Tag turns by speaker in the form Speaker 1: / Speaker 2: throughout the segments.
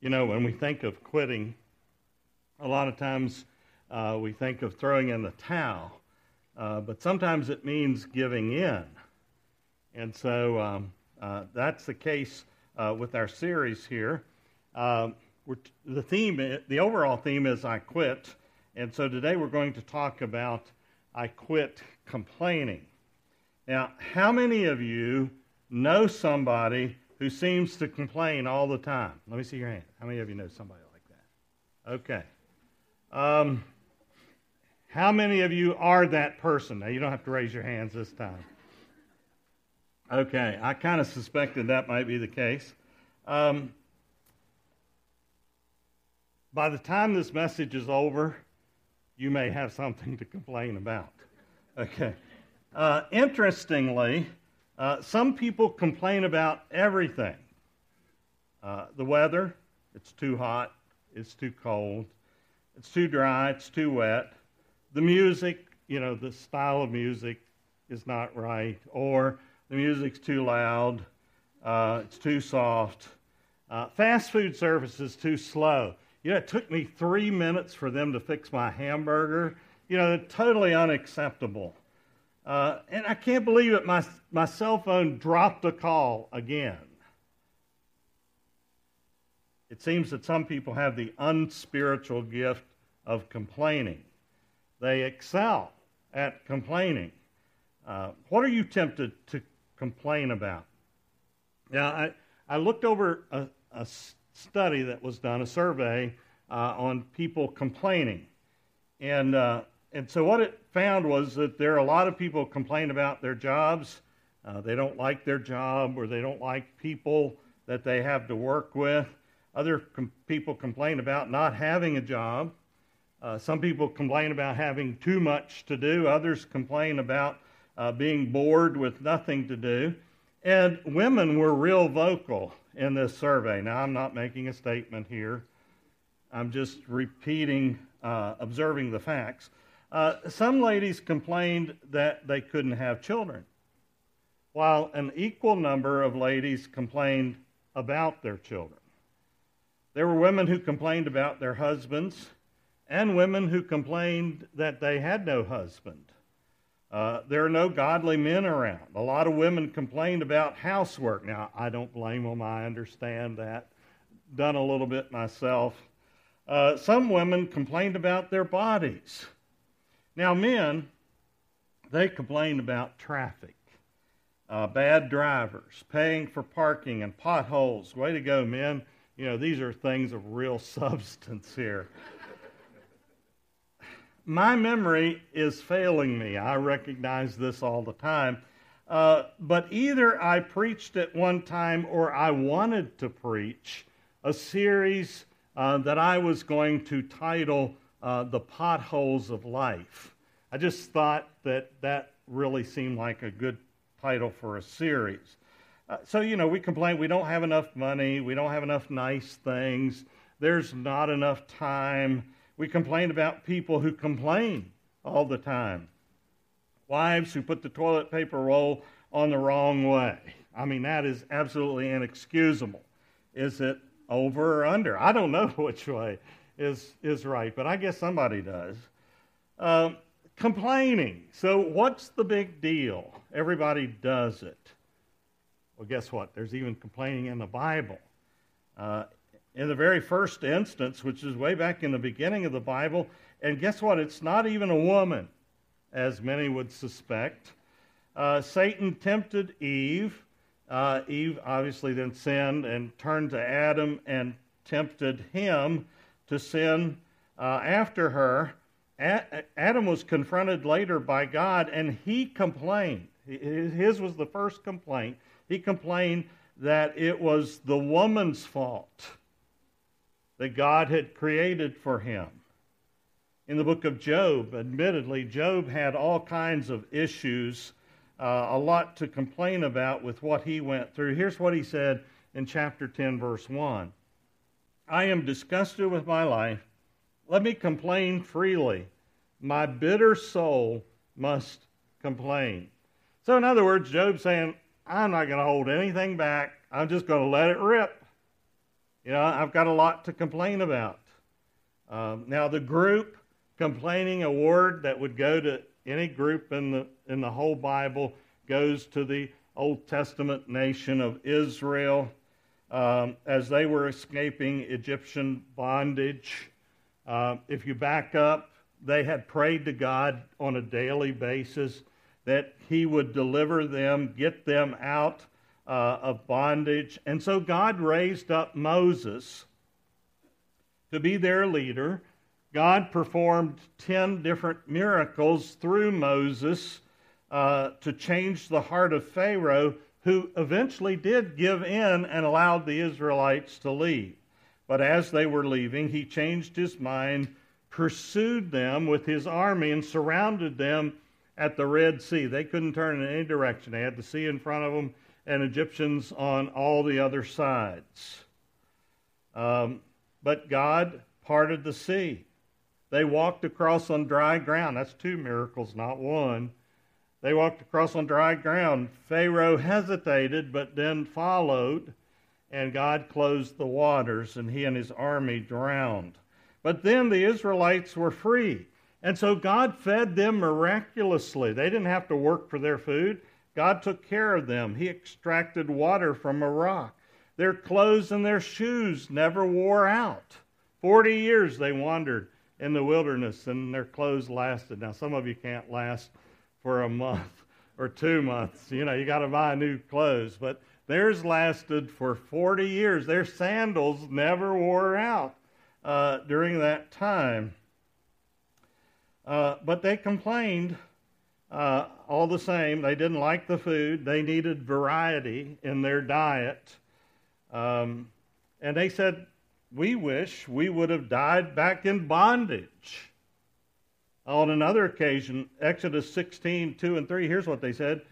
Speaker 1: You know, when we think of quitting, a lot of times uh, we think of throwing in the towel, uh, but sometimes it means giving in. And so um, uh, that's the case uh, with our series here. Um, the theme, the overall theme is I quit. And so today we're going to talk about I quit complaining. Now, how many of you know somebody who seems to complain all the time? Let me see your hand. How many of you know somebody like that? Okay. Um, how many of you are that person? Now, you don't have to raise your hands this time. Okay, I kind of suspected that might be the case. Um, by the time this message is over, you may have something to complain about. Okay. Uh, interestingly, uh, some people complain about everything. Uh, the weather, it's too hot, it's too cold, it's too dry, it's too wet. The music, you know, the style of music is not right, or the music's too loud, uh, it's too soft. Uh, fast food service is too slow. You know, it took me three minutes for them to fix my hamburger. You know, totally unacceptable. Uh, and I can't believe it. My, my cell phone dropped a call again. It seems that some people have the unspiritual gift of complaining. They excel at complaining. Uh, what are you tempted to complain about? Now, I, I looked over a, a study that was done, a survey uh, on people complaining. And uh, and so what it found was that there are a lot of people complain about their jobs. Uh, they don't like their job or they don't like people that they have to work with. Other com- people complain about not having a job. Uh, some people complain about having too much to do. Others complain about uh, being bored with nothing to do. And women were real vocal in this survey. Now, I'm not making a statement here, I'm just repeating, uh, observing the facts. Uh, some ladies complained that they couldn't have children, while an equal number of ladies complained about their children. There were women who complained about their husbands and women who complained that they had no husband. Uh, there are no godly men around. A lot of women complained about housework. Now, I don't blame them. I understand that. Done a little bit myself. Uh, some women complained about their bodies. Now, men, they complain about traffic, uh, bad drivers, paying for parking, and potholes. Way to go, men. You know, these are things of real substance here. My memory is failing me. I recognize this all the time. Uh, but either I preached at one time or I wanted to preach a series uh, that I was going to title uh, the potholes of life. I just thought that that really seemed like a good title for a series. Uh, so, you know, we complain we don't have enough money, we don't have enough nice things, there's not enough time. We complain about people who complain all the time. Wives who put the toilet paper roll on the wrong way. I mean, that is absolutely inexcusable. Is it over or under? I don't know which way is, is right, but I guess somebody does. Um, complaining. So, what's the big deal? Everybody does it. Well, guess what? There's even complaining in the Bible. Uh, in the very first instance, which is way back in the beginning of the Bible, and guess what? It's not even a woman, as many would suspect. Uh, Satan tempted Eve uh, Eve obviously then sinned and turned to Adam and tempted him to sin uh, after her. A- Adam was confronted later by God and he complained. His was the first complaint. He complained that it was the woman's fault that God had created for him. In the book of Job, admittedly, Job had all kinds of issues uh, a lot to complain about with what he went through. Here's what he said in chapter 10, verse 1 I am disgusted with my life. Let me complain freely. My bitter soul must complain. So, in other words, Job's saying, I'm not going to hold anything back. I'm just going to let it rip. You know, I've got a lot to complain about. Um, now, the group complaining, award that would go to any group in the, in the whole Bible, goes to the Old Testament nation of Israel um, as they were escaping Egyptian bondage. Uh, if you back up, they had prayed to God on a daily basis that He would deliver them, get them out uh, of bondage. And so God raised up Moses to be their leader. God performed 10 different miracles through Moses uh, to change the heart of Pharaoh, who eventually did give in and allowed the Israelites to leave. But as they were leaving, he changed his mind, pursued them with his army, and surrounded them at the Red Sea. They couldn't turn in any direction. They had the sea in front of them and Egyptians on all the other sides. Um, but God parted the sea. They walked across on dry ground. That's two miracles, not one. They walked across on dry ground. Pharaoh hesitated, but then followed, and God closed the waters, and he and his army drowned. But then the Israelites were free. And so God fed them miraculously. They didn't have to work for their food. God took care of them. He extracted water from a rock. Their clothes and their shoes never wore out. Forty years they wandered in the wilderness and their clothes lasted. Now, some of you can't last for a month or two months. You know, you got to buy new clothes. But theirs lasted for 40 years. Their sandals never wore out uh, during that time. Uh, but they complained uh, all the same. They didn't like the food, they needed variety in their diet. Um, and they said, We wish we would have died back in bondage. On another occasion, Exodus 16, 2 and 3, here's what they said.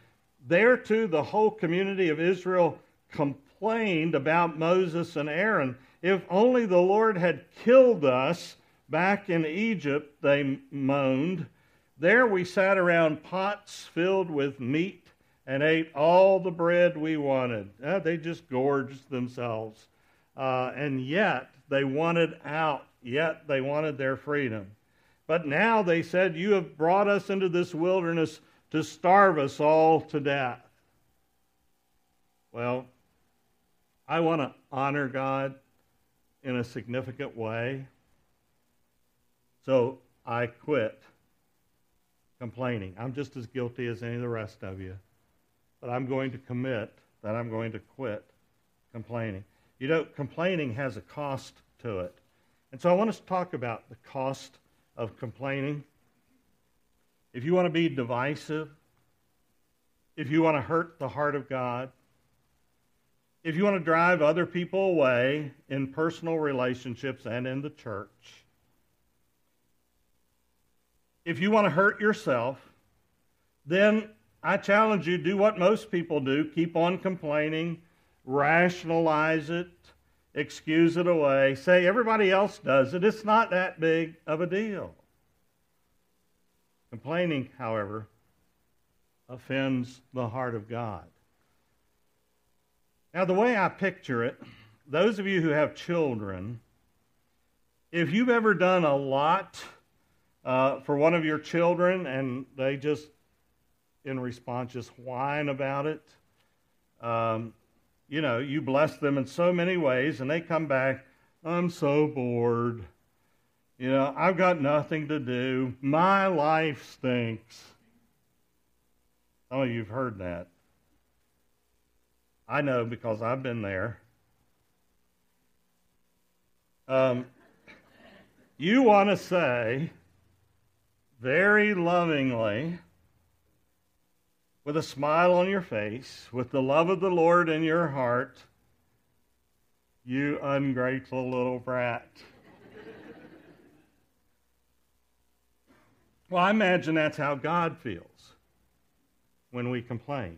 Speaker 1: There too, the whole community of Israel complained about Moses and Aaron. If only the Lord had killed us back in Egypt, they moaned. There we sat around pots filled with meat and ate all the bread we wanted. Uh, they just gorged themselves. Uh, and yet they wanted out, yet they wanted their freedom. But now they said, You have brought us into this wilderness to starve us all to death. Well, I want to honor God in a significant way. So I quit complaining. I'm just as guilty as any of the rest of you. But I'm going to commit that I'm going to quit complaining. You know, complaining has a cost to it. And so I want us to talk about the cost of complaining, if you want to be divisive, if you want to hurt the heart of God, if you want to drive other people away in personal relationships and in the church, if you want to hurt yourself, then I challenge you do what most people do keep on complaining, rationalize it, excuse it away, say everybody else does it. It's not that big of a deal. Complaining, however, offends the heart of God. Now, the way I picture it, those of you who have children, if you've ever done a lot uh, for one of your children and they just, in response, just whine about it, um, you know, you bless them in so many ways, and they come back, I'm so bored. You know, I've got nothing to do. My life stinks. Some of you have heard that. I know because I've been there. Um, you want to say very lovingly, with a smile on your face, with the love of the Lord in your heart, you ungrateful little brat. well, I imagine that's how God feels when we complain.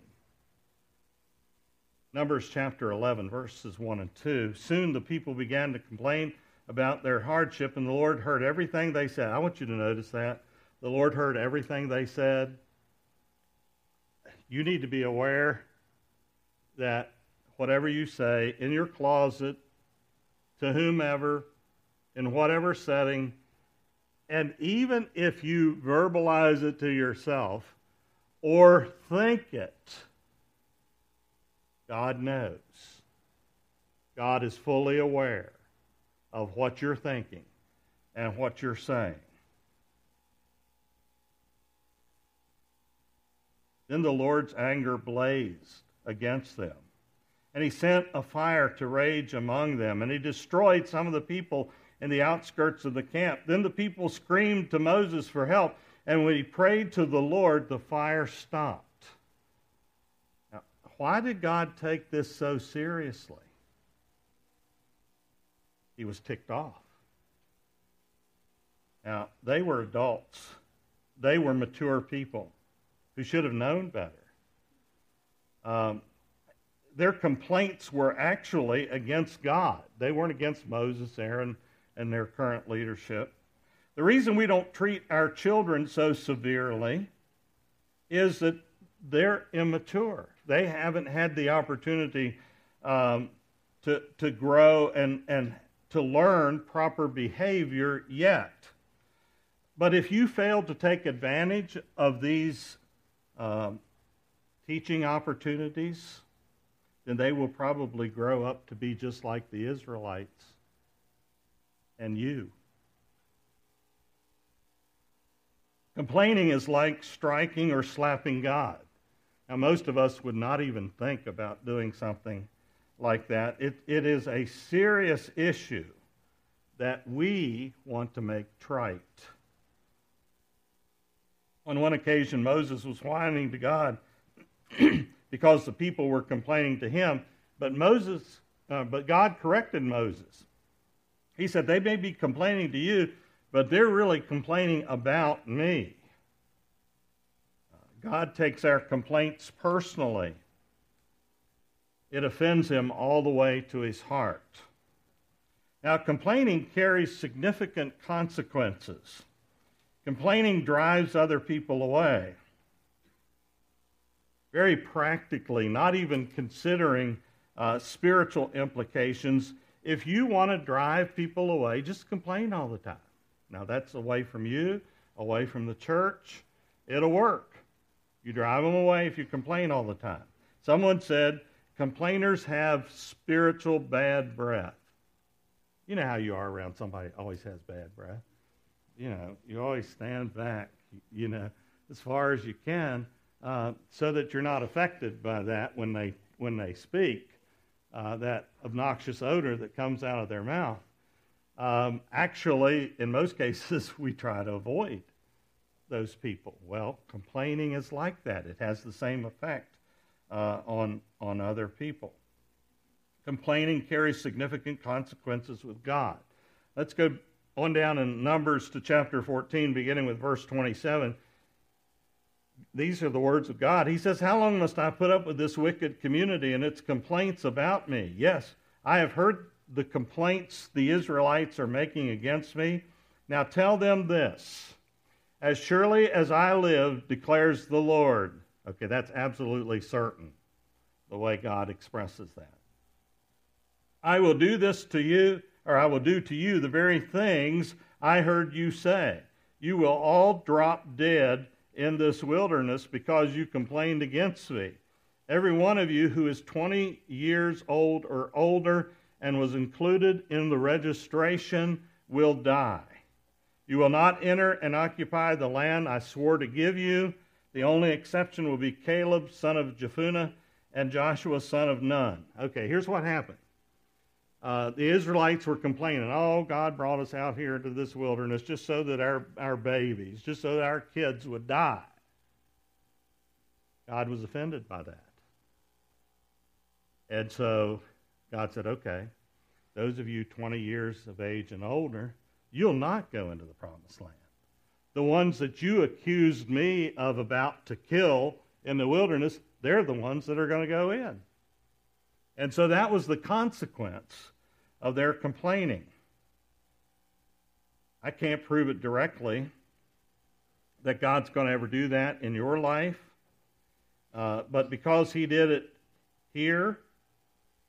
Speaker 1: Numbers chapter 11, verses 1 and 2. Soon the people began to complain about their hardship, and the Lord heard everything they said. I want you to notice that. The Lord heard everything they said you need to be aware that whatever you say in your closet, to whomever, in whatever setting, and even if you verbalize it to yourself or think it, God knows. God is fully aware of what you're thinking and what you're saying. Then the Lord's anger blazed against them. And he sent a fire to rage among them, and he destroyed some of the people in the outskirts of the camp. Then the people screamed to Moses for help, and when he prayed to the Lord, the fire stopped. Now, why did God take this so seriously? He was ticked off. Now, they were adults, they were mature people who should have known better. Um, their complaints were actually against God. They weren't against Moses, Aaron, and their current leadership. The reason we don't treat our children so severely is that they're immature. They haven't had the opportunity um, to, to grow and, and to learn proper behavior yet. But if you fail to take advantage of these um, teaching opportunities, then they will probably grow up to be just like the Israelites and you. Complaining is like striking or slapping God. Now, most of us would not even think about doing something like that. It, it is a serious issue that we want to make trite. On one occasion, Moses was whining to God because the people were complaining to him, but Moses, uh, but God corrected Moses. He said, They may be complaining to you, but they're really complaining about me. Uh, God takes our complaints personally. It offends him all the way to his heart. Now, complaining carries significant consequences. Complaining drives other people away. Very practically, not even considering uh, spiritual implications, if you want to drive people away, just complain all the time. Now, that's away from you, away from the church. It'll work. You drive them away if you complain all the time. Someone said, complainers have spiritual bad breath. You know how you are around somebody always has bad breath you know, you always stand back, you know, as far as you can, uh, so that you're not affected by that when they when they speak, uh, that obnoxious odor that comes out of their mouth. Um, actually, in most cases, we try to avoid those people. Well, complaining is like that; it has the same effect uh, on on other people. Complaining carries significant consequences with God. Let's go on down in Numbers to chapter 14, beginning with verse 27. These are the words of God. He says, How long must I put up with this wicked community and its complaints about me? Yes, I have heard the complaints the Israelites are making against me. Now tell them this As surely as I live, declares the Lord. Okay, that's absolutely certain, the way God expresses that. I will do this to you or I will do to you the very things I heard you say. You will all drop dead in this wilderness because you complained against me. Every one of you who is 20 years old or older and was included in the registration will die. You will not enter and occupy the land I swore to give you. The only exception will be Caleb, son of Jephunneh, and Joshua, son of Nun. Okay, here's what happened uh, the Israelites were complaining, oh, God brought us out here into this wilderness just so that our, our babies, just so that our kids would die. God was offended by that. And so God said, okay, those of you 20 years of age and older, you'll not go into the promised land. The ones that you accused me of about to kill in the wilderness, they're the ones that are going to go in. And so that was the consequence of their complaining. I can't prove it directly that God's going to ever do that in your life, uh, but because He did it here,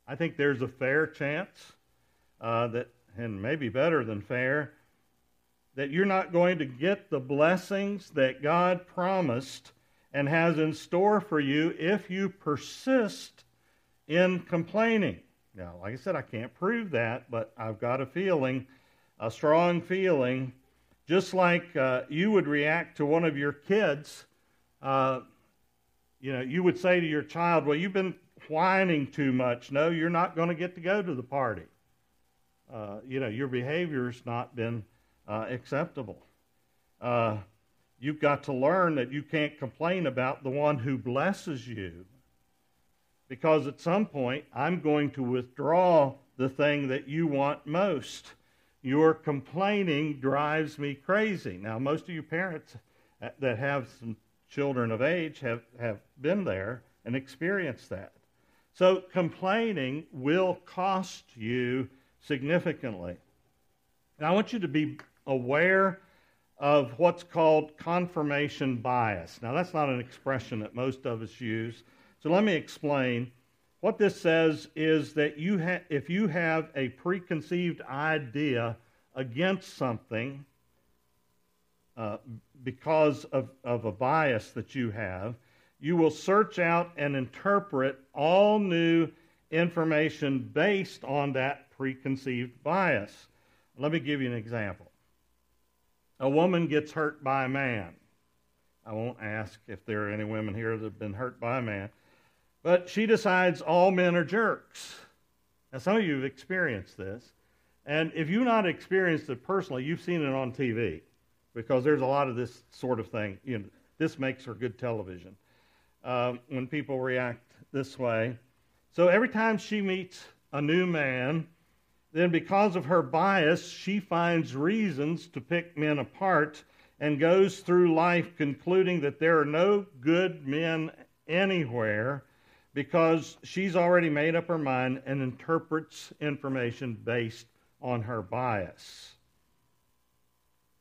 Speaker 1: I think there's a fair chance uh, that, and maybe better than fair, that you're not going to get the blessings that God promised and has in store for you if you persist in complaining. Now, like I said, I can't prove that, but I've got a feeling, a strong feeling, just like uh, you would react to one of your kids. Uh, you know, you would say to your child, Well, you've been whining too much. No, you're not going to get to go to the party. Uh, you know, your behavior's not been uh, acceptable. Uh, you've got to learn that you can't complain about the one who blesses you because at some point I'm going to withdraw the thing that you want most. Your complaining drives me crazy. Now, most of you parents that have some children of age have, have been there and experienced that. So, complaining will cost you significantly. Now, I want you to be aware of what's called confirmation bias. Now, that's not an expression that most of us use. So, let me explain. What this says is that you ha- if you have a preconceived idea against something uh, because of, of a bias that you have, you will search out and interpret all new information based on that preconceived bias. Let me give you an example. A woman gets hurt by a man. I won't ask if there are any women here that have been hurt by a man. But she decides all men are jerks. Now, some of you have experienced this. And if you've not experienced it personally, you've seen it on TV because there's a lot of this sort of thing. You know, this makes for good television um, when people react this way. So every time she meets a new man, then because of her bias, she finds reasons to pick men apart and goes through life concluding that there are no good men anywhere because she's already made up her mind and interprets information based on her bias.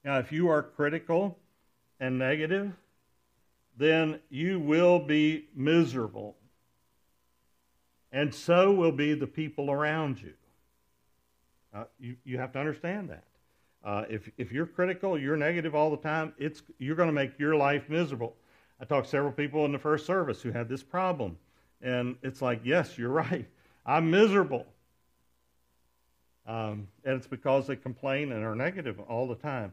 Speaker 1: Now, if you are critical and negative, then you will be miserable. And so will be the people around you. Uh, you, you have to understand that. Uh, if, if you're critical, you're negative all the time, it's, you're going to make your life miserable. I talked to several people in the first service who had this problem. And it's like, yes, you're right. I'm miserable. Um, and it's because they complain and are negative all the time.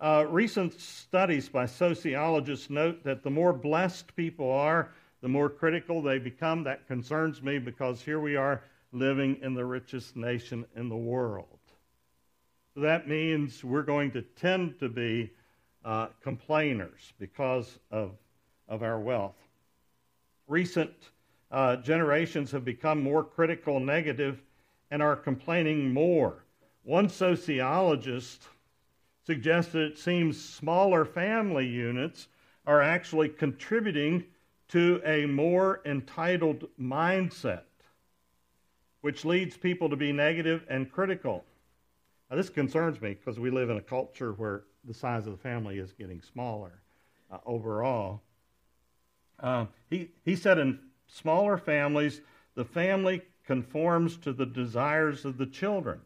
Speaker 1: Uh, recent studies by sociologists note that the more blessed people are, the more critical they become. That concerns me because here we are living in the richest nation in the world. So that means we're going to tend to be uh, complainers because of, of our wealth. Recent uh, generations have become more critical, negative, and are complaining more. One sociologist suggested it seems smaller family units are actually contributing to a more entitled mindset, which leads people to be negative and critical. Now, this concerns me because we live in a culture where the size of the family is getting smaller uh, overall. Uh, he, he said in smaller families, the family conforms to the desires of the children.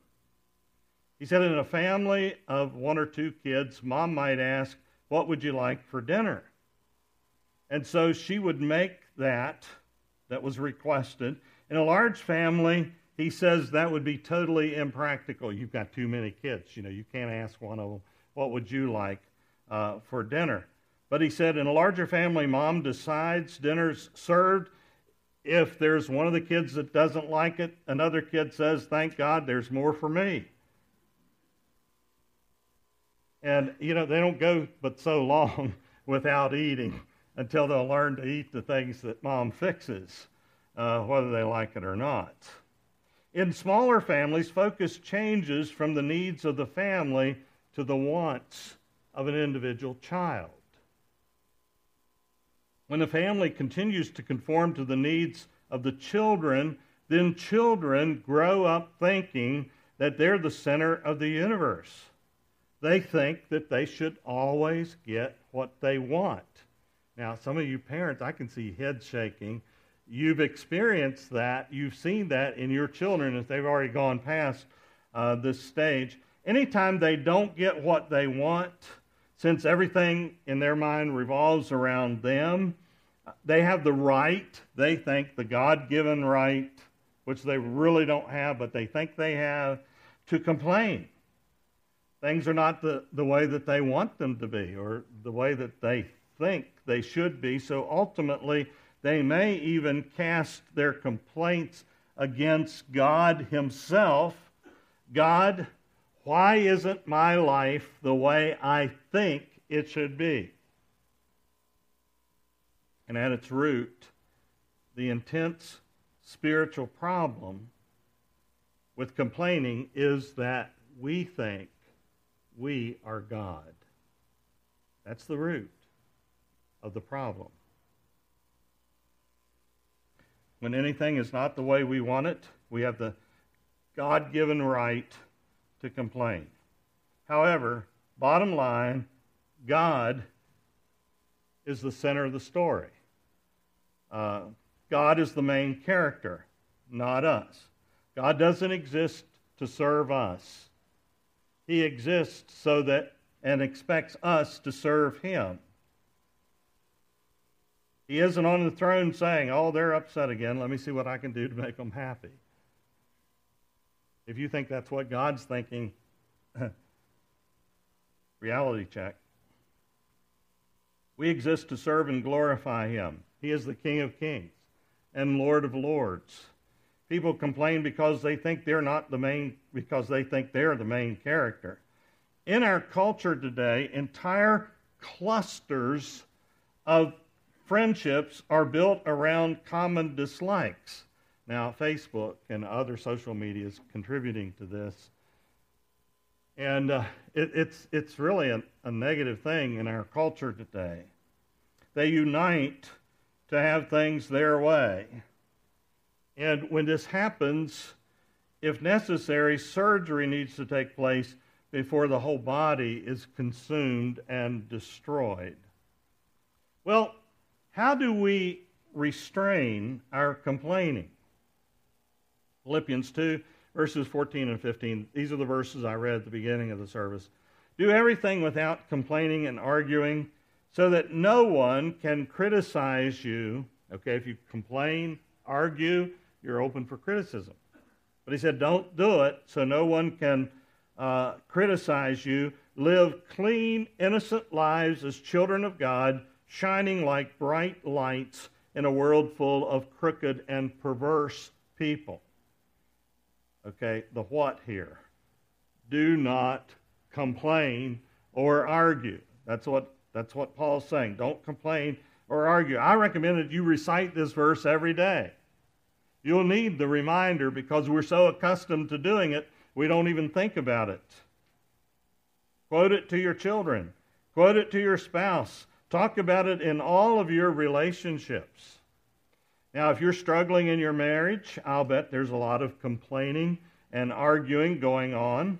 Speaker 1: He said, in a family of one or two kids, mom might ask, What would you like for dinner? And so she would make that that was requested. In a large family, he says that would be totally impractical. You've got too many kids. You know, you can't ask one of them, What would you like uh, for dinner? But he said, in a larger family, mom decides dinner's served. If there's one of the kids that doesn't like it, another kid says, Thank God, there's more for me. And, you know, they don't go but so long without eating until they'll learn to eat the things that mom fixes, uh, whether they like it or not. In smaller families, focus changes from the needs of the family to the wants of an individual child. When the family continues to conform to the needs of the children, then children grow up thinking that they're the center of the universe they think that they should always get what they want. Now, some of you parents, I can see heads shaking. You've experienced that. You've seen that in your children as they've already gone past uh, this stage. Anytime they don't get what they want, since everything in their mind revolves around them, they have the right, they think the God given right, which they really don't have, but they think they have, to complain. Things are not the, the way that they want them to be or the way that they think they should be. So ultimately, they may even cast their complaints against God Himself. God, why isn't my life the way I think it should be? And at its root, the intense spiritual problem with complaining is that we think we are God. That's the root of the problem. When anything is not the way we want it, we have the God given right to complain. However, bottom line, God is the center of the story. Uh, God is the main character, not us. God doesn't exist to serve us. He exists so that and expects us to serve him. He isn't on the throne saying, "Oh, they're upset again. Let me see what I can do to make them happy." If you think that's what God's thinking, reality check. We exist to serve and glorify him. He is the King of Kings and Lord of Lords. People complain because they think they're not the main, because they think they're the main character. In our culture today, entire clusters of friendships are built around common dislikes. Now, Facebook and other social media is contributing to this. And uh, it, it's, it's really a, a negative thing in our culture today. They unite to have things their way. And when this happens, if necessary, surgery needs to take place before the whole body is consumed and destroyed. Well, how do we restrain our complaining? Philippians 2, verses 14 and 15. These are the verses I read at the beginning of the service. Do everything without complaining and arguing so that no one can criticize you. Okay, if you complain, argue, you're open for criticism. But he said, don't do it so no one can uh, criticize you. Live clean, innocent lives as children of God, shining like bright lights in a world full of crooked and perverse people. Okay, the what here? Do not complain or argue. That's what that's what Paul's saying. Don't complain or argue. I recommend that you recite this verse every day. You'll need the reminder because we're so accustomed to doing it, we don't even think about it. Quote it to your children, quote it to your spouse. Talk about it in all of your relationships. Now, if you're struggling in your marriage, I'll bet there's a lot of complaining and arguing going on.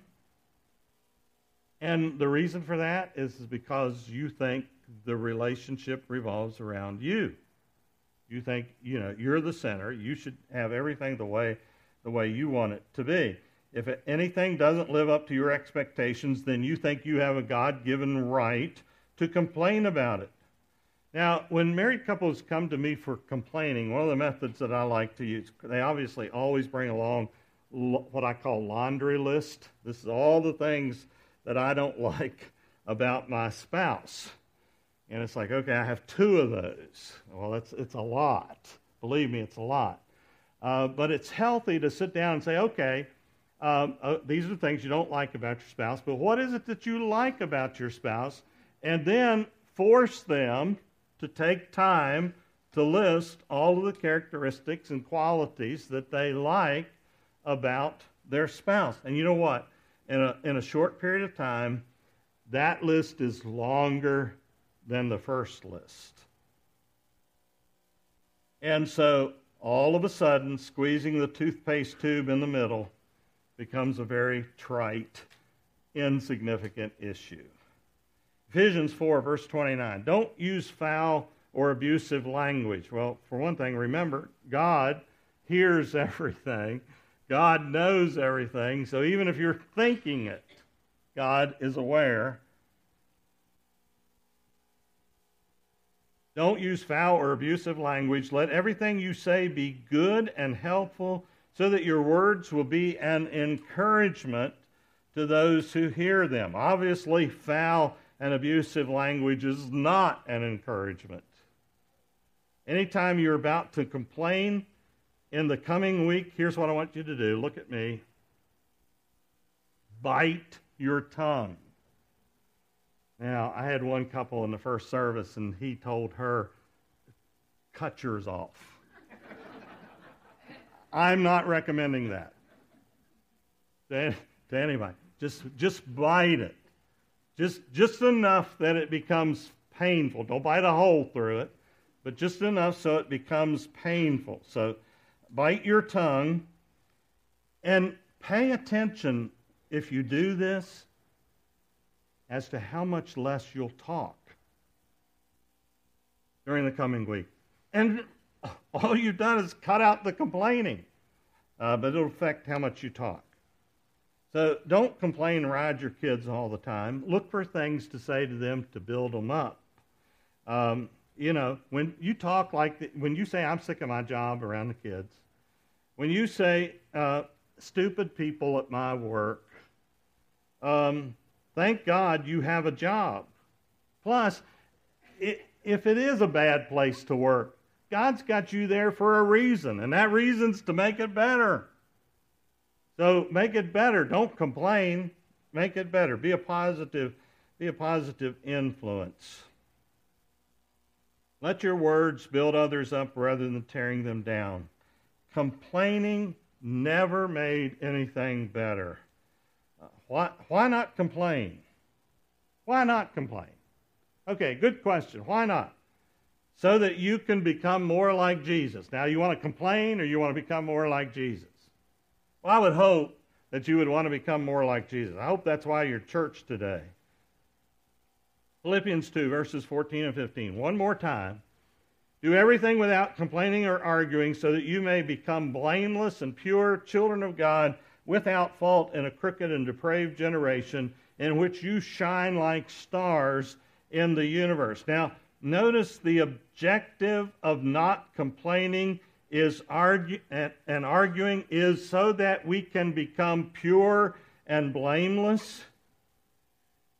Speaker 1: And the reason for that is because you think the relationship revolves around you. You think, you know, you're the center. You should have everything the way the way you want it to be. If anything doesn't live up to your expectations, then you think you have a God-given right to complain about it. Now, when married couples come to me for complaining, one of the methods that I like to use, they obviously always bring along what I call laundry list. This is all the things that I don't like about my spouse. And it's like, okay, I have two of those. Well, it's, it's a lot. Believe me, it's a lot. Uh, but it's healthy to sit down and say, okay, um, uh, these are the things you don't like about your spouse, but what is it that you like about your spouse? And then force them to take time to list all of the characteristics and qualities that they like about their spouse. And you know what? in a, in a short period of time, that list is longer than the first list. And so all of a sudden, squeezing the toothpaste tube in the middle becomes a very trite, insignificant issue. Ephesians 4, verse 29. Don't use foul or abusive language. Well, for one thing, remember, God hears everything God knows everything. So even if you're thinking it, God is aware. Don't use foul or abusive language. Let everything you say be good and helpful so that your words will be an encouragement to those who hear them. Obviously, foul and abusive language is not an encouragement. Anytime you're about to complain in the coming week, here's what I want you to do. Look at me. Bite your tongue. Now, I had one couple in the first service, and he told her, cut yours off. I'm not recommending that to, to anybody. Just, just bite it. Just, just enough that it becomes painful. Don't bite a hole through it, but just enough so it becomes painful. So bite your tongue and pay attention if you do this as to how much less you'll talk during the coming week. And all you've done is cut out the complaining, uh, but it'll affect how much you talk. So don't complain and ride your kids all the time. Look for things to say to them to build them up. Um, you know, when you talk like, the, when you say, I'm sick of my job around the kids, when you say, uh, stupid people at my work, um, thank God you have a job. Plus, it, if it is a bad place to work, God's got you there for a reason, and that reason's to make it better. So make it better. Don't complain. Make it better. Be a positive, be a positive influence. Let your words build others up rather than tearing them down. Complaining never made anything better. Why, why not complain? Why not complain? Okay, good question. Why not? So that you can become more like Jesus. Now, you want to complain or you want to become more like Jesus? I would hope that you would want to become more like Jesus. I hope that's why you're church today. Philippians 2, verses 14 and 15. One more time. Do everything without complaining or arguing, so that you may become blameless and pure children of God without fault in a crooked and depraved generation in which you shine like stars in the universe. Now, notice the objective of not complaining is and, and arguing is so that we can become pure and blameless.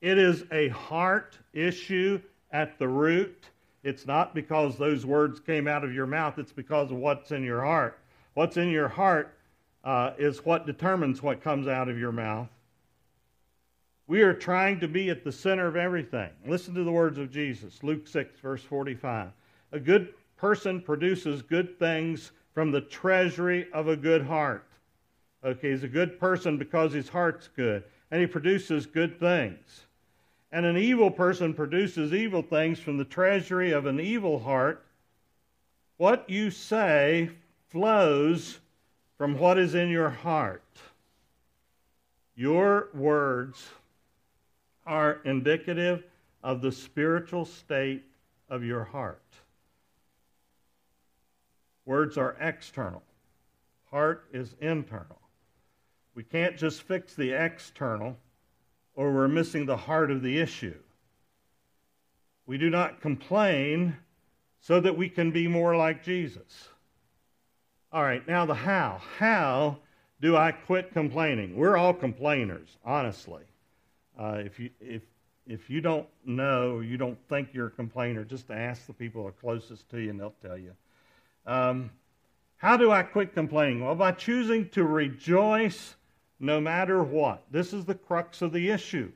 Speaker 1: It is a heart issue at the root. It's not because those words came out of your mouth, it's because of what's in your heart. What's in your heart uh, is what determines what comes out of your mouth. We are trying to be at the center of everything. Listen to the words of Jesus, Luke 6, verse 45. A good person produces good things from the treasury of a good heart. Okay, he's a good person because his heart's good, and he produces good things. And an evil person produces evil things from the treasury of an evil heart. What you say flows from what is in your heart. Your words are indicative of the spiritual state of your heart. Words are external, heart is internal. We can't just fix the external, or we're missing the heart of the issue. We do not complain so that we can be more like Jesus. All right, now the how. How do I quit complaining? We're all complainers, honestly. Uh, if, you, if, if you don't know, you don't think you're a complainer, just ask the people closest to you and they'll tell you. Um, how do I quit complaining? Well, by choosing to rejoice no matter what. This is the crux of the issue.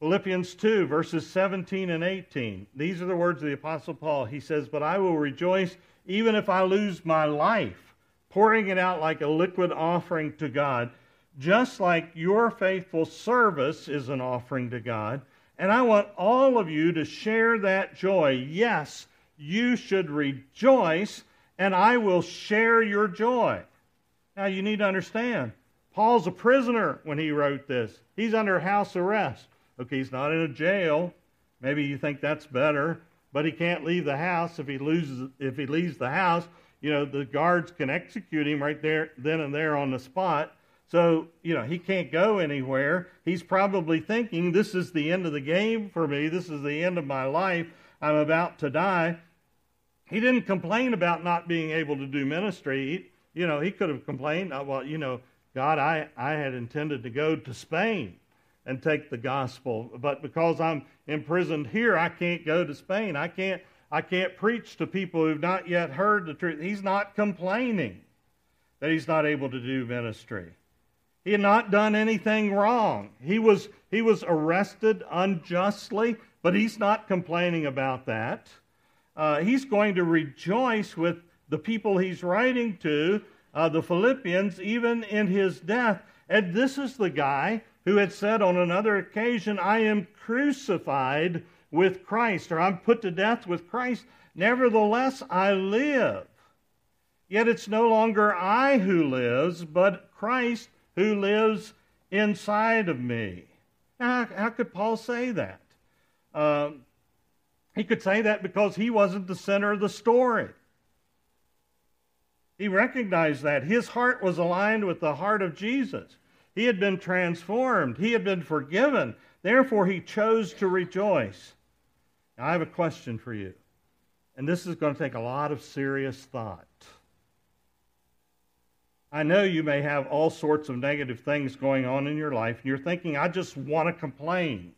Speaker 1: Philippians 2, verses 17 and 18. These are the words of the Apostle Paul. He says, But I will rejoice even if I lose my life, pouring it out like a liquid offering to God, just like your faithful service is an offering to God. And I want all of you to share that joy. Yes, you should rejoice, and I will share your joy. Now, you need to understand, Paul's a prisoner when he wrote this. He's under house arrest. Okay, he's not in a jail. Maybe you think that's better, but he can't leave the house. If he loses, if he leaves the house, you know, the guards can execute him right there, then and there on the spot. So, you know, he can't go anywhere. He's probably thinking, this is the end of the game for me. This is the end of my life. I'm about to die. He didn't complain about not being able to do ministry. He, you know, he could have complained, uh, well, you know, God, I, I had intended to go to Spain and take the gospel, but because I'm imprisoned here, I can't go to Spain. I can't, I can't preach to people who've not yet heard the truth. He's not complaining that he's not able to do ministry. He had not done anything wrong. He was, he was arrested unjustly, but he's not complaining about that. Uh, he's going to rejoice with the people he's writing to, uh, the Philippians, even in his death. And this is the guy who had said on another occasion, I am crucified with Christ, or I'm put to death with Christ. Nevertheless, I live. Yet it's no longer I who lives, but Christ who lives inside of me. Now, how, could Paul say that? Um, he could say that because he wasn't the center of the story. He recognized that. His heart was aligned with the heart of Jesus. He had been transformed, he had been forgiven. Therefore, he chose to rejoice. Now, I have a question for you, and this is going to take a lot of serious thought. I know you may have all sorts of negative things going on in your life, and you're thinking, I just want to complain.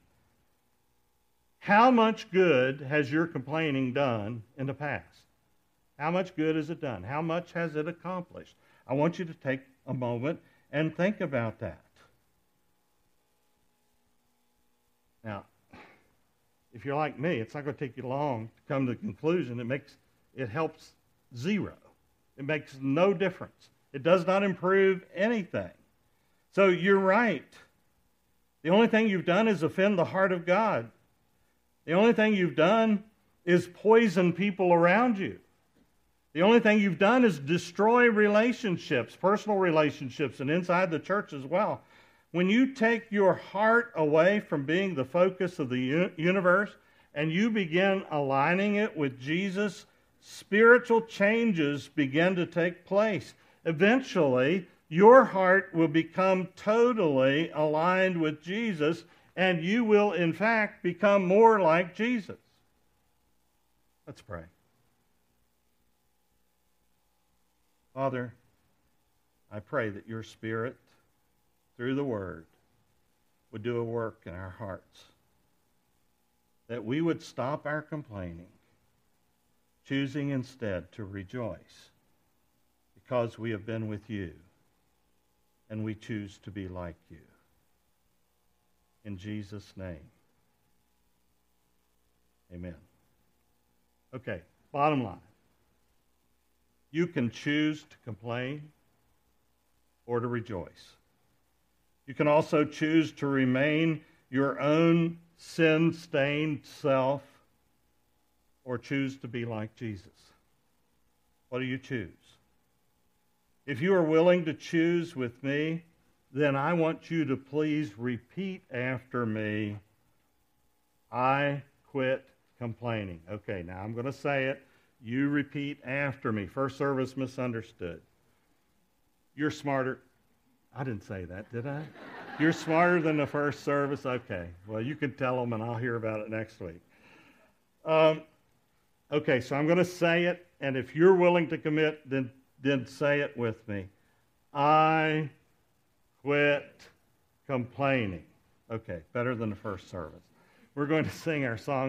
Speaker 1: How much good has your complaining done in the past? How much good has it done? How much has it accomplished? I want you to take a moment and think about that. Now, if you're like me, it's not going to take you long to come to the conclusion. It makes it helps zero. It makes no difference. It does not improve anything. So you're right. The only thing you've done is offend the heart of God. The only thing you've done is poison people around you. The only thing you've done is destroy relationships, personal relationships, and inside the church as well. When you take your heart away from being the focus of the universe and you begin aligning it with Jesus, spiritual changes begin to take place eventually your heart will become totally aligned with Jesus, and you will, in fact, become more like Jesus. Let's pray. Father, I pray that your Spirit, through the Word, would do a work in our hearts. That we would stop our complaining, choosing instead to rejoice because we have been with you and we choose to be like you. In Jesus' name, amen. Okay, bottom line. You can choose to complain or to rejoice. You can also choose to remain your own sin stained self or choose to be like Jesus. What do you choose? If you are willing to choose with me, then I want you to please repeat after me I quit complaining. Okay, now I'm going to say it. You repeat after me. First service misunderstood. You're smarter. I didn't say that, did I? You're smarter than the first service? Okay. Well, you can tell them and I'll hear about it next week. Um, okay, so I'm going to say it, and if you're willing to commit, then then say it with me. I quit complaining. Okay, better than the first service. We're going to sing our song.